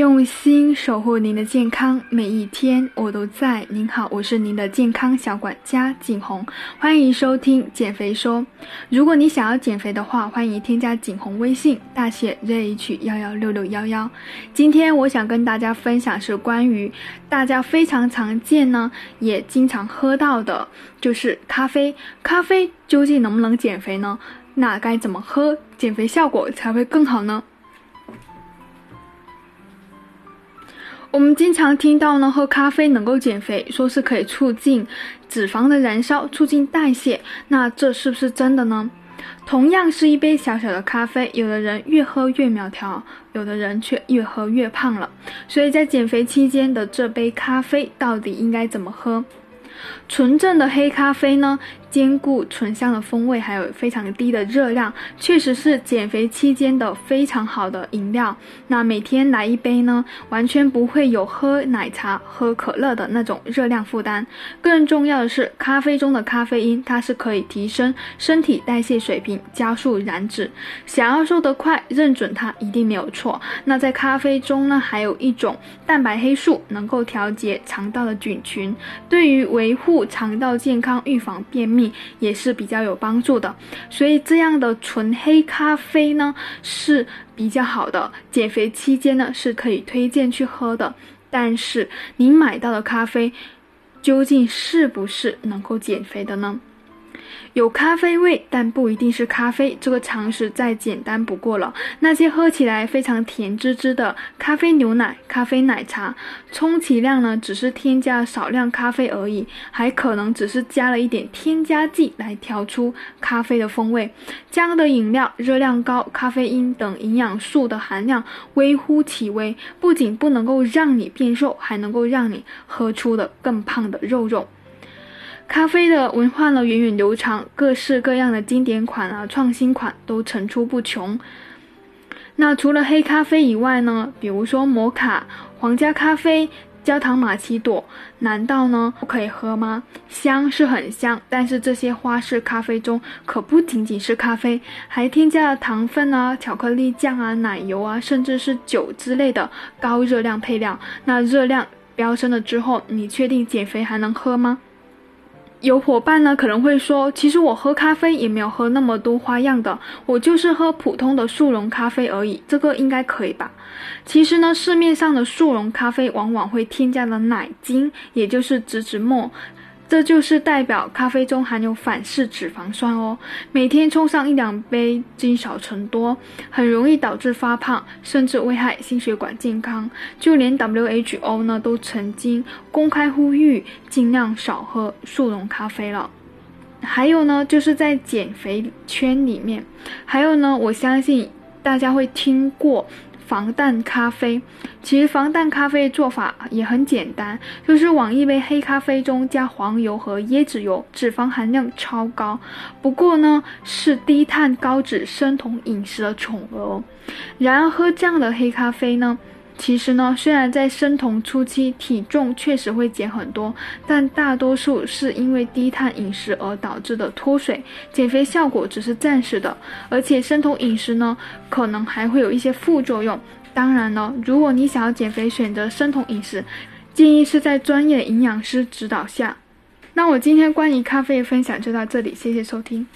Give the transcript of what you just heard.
用心守护您的健康，每一天我都在。您好，我是您的健康小管家景红，欢迎收听减肥说。如果你想要减肥的话，欢迎添加景红微信，大写 ZH 幺幺六六幺幺。今天我想跟大家分享是关于大家非常常见呢，也经常喝到的，就是咖啡。咖啡究竟能不能减肥呢？那该怎么喝，减肥效果才会更好呢？我们经常听到呢，喝咖啡能够减肥，说是可以促进脂肪的燃烧，促进代谢。那这是不是真的呢？同样是一杯小小的咖啡，有的人越喝越苗条，有的人却越喝越胖了。所以在减肥期间的这杯咖啡到底应该怎么喝？纯正的黑咖啡呢？兼顾醇香的风味，还有非常低的热量，确实是减肥期间的非常好的饮料。那每天来一杯呢，完全不会有喝奶茶、喝可乐的那种热量负担。更重要的是，咖啡中的咖啡因，它是可以提升身体代谢水平，加速燃脂。想要瘦得快，认准它一定没有错。那在咖啡中呢，还有一种蛋白黑素，能够调节肠道的菌群，对于维护肠道健康、预防便秘。也是比较有帮助的，所以这样的纯黑咖啡呢是比较好的，减肥期间呢是可以推荐去喝的。但是您买到的咖啡究竟是不是能够减肥的呢？有咖啡味，但不一定是咖啡，这个常识再简单不过了。那些喝起来非常甜滋滋的咖啡牛奶、咖啡奶茶，充其量呢只是添加少量咖啡而已，还可能只是加了一点添加剂来调出咖啡的风味。这样的饮料热量高，咖啡因等营养素的含量微乎其微，不仅不能够让你变瘦，还能够让你喝出的更胖的肉肉。咖啡的文化呢源远流长，各式各样的经典款啊、创新款都层出不穷。那除了黑咖啡以外呢，比如说摩卡、皇家咖啡、焦糖玛奇朵，难道呢不可以喝吗？香是很香，但是这些花式咖啡中可不仅仅是咖啡，还添加了糖分啊、巧克力酱啊、奶油啊，甚至是酒之类的高热量配料。那热量飙升了之后，你确定减肥还能喝吗？有伙伴呢可能会说，其实我喝咖啡也没有喝那么多花样的，我就是喝普通的速溶咖啡而已，这个应该可以吧？其实呢，市面上的速溶咖啡往往会添加了奶精，也就是植脂末。这就是代表咖啡中含有反式脂肪酸哦。每天冲上一两杯，积少成多，很容易导致发胖，甚至危害心血管健康。就连 WHO 呢都曾经公开呼吁，尽量少喝速溶咖啡了。还有呢，就是在减肥圈里面，还有呢，我相信大家会听过。防弹咖啡，其实防弹咖啡做法也很简单，就是往一杯黑咖啡中加黄油和椰子油，脂肪含量超高。不过呢，是低碳高脂生酮饮食的宠儿。然而喝这样的黑咖啡呢？其实呢，虽然在生酮初期体重确实会减很多，但大多数是因为低碳饮食而导致的脱水，减肥效果只是暂时的。而且生酮饮食呢，可能还会有一些副作用。当然呢，如果你想要减肥，选择生酮饮食，建议是在专业的营养师指导下。那我今天关于咖啡的分享就到这里，谢谢收听。